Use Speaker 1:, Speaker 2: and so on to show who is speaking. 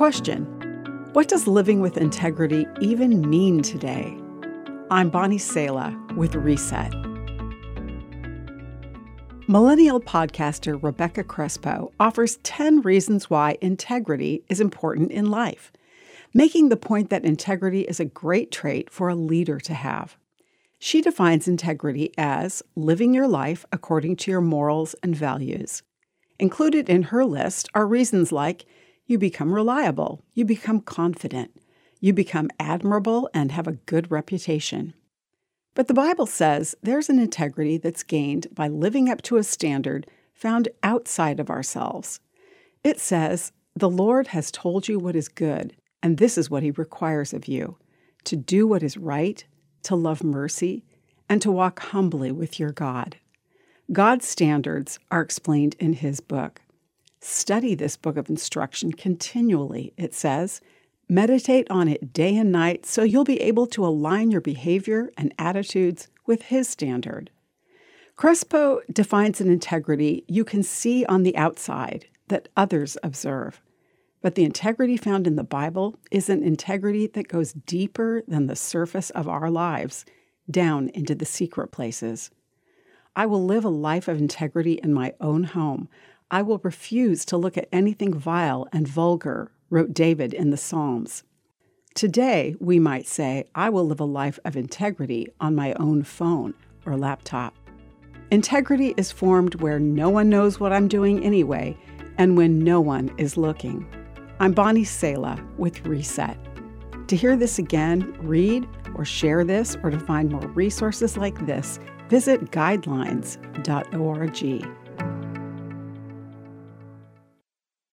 Speaker 1: question What does living with integrity even mean today? I'm Bonnie Sala with Reset. Millennial podcaster Rebecca Crespo offers 10 reasons why integrity is important in life, making the point that integrity is a great trait for a leader to have. She defines integrity as living your life according to your morals and values. Included in her list are reasons like you become reliable, you become confident, you become admirable and have a good reputation. But the Bible says there's an integrity that's gained by living up to a standard found outside of ourselves. It says, The Lord has told you what is good, and this is what He requires of you to do what is right, to love mercy, and to walk humbly with your God. God's standards are explained in His book. Study this book of instruction continually, it says. Meditate on it day and night so you'll be able to align your behavior and attitudes with His standard. Crespo defines an integrity you can see on the outside that others observe. But the integrity found in the Bible is an integrity that goes deeper than the surface of our lives, down into the secret places. I will live a life of integrity in my own home. I will refuse to look at anything vile and vulgar, wrote David in the Psalms. Today, we might say, I will live a life of integrity on my own phone or laptop. Integrity is formed where no one knows what I'm doing anyway and when no one is looking. I'm Bonnie Sala with Reset. To hear this again, read or share this, or to find more resources like this, visit guidelines.org.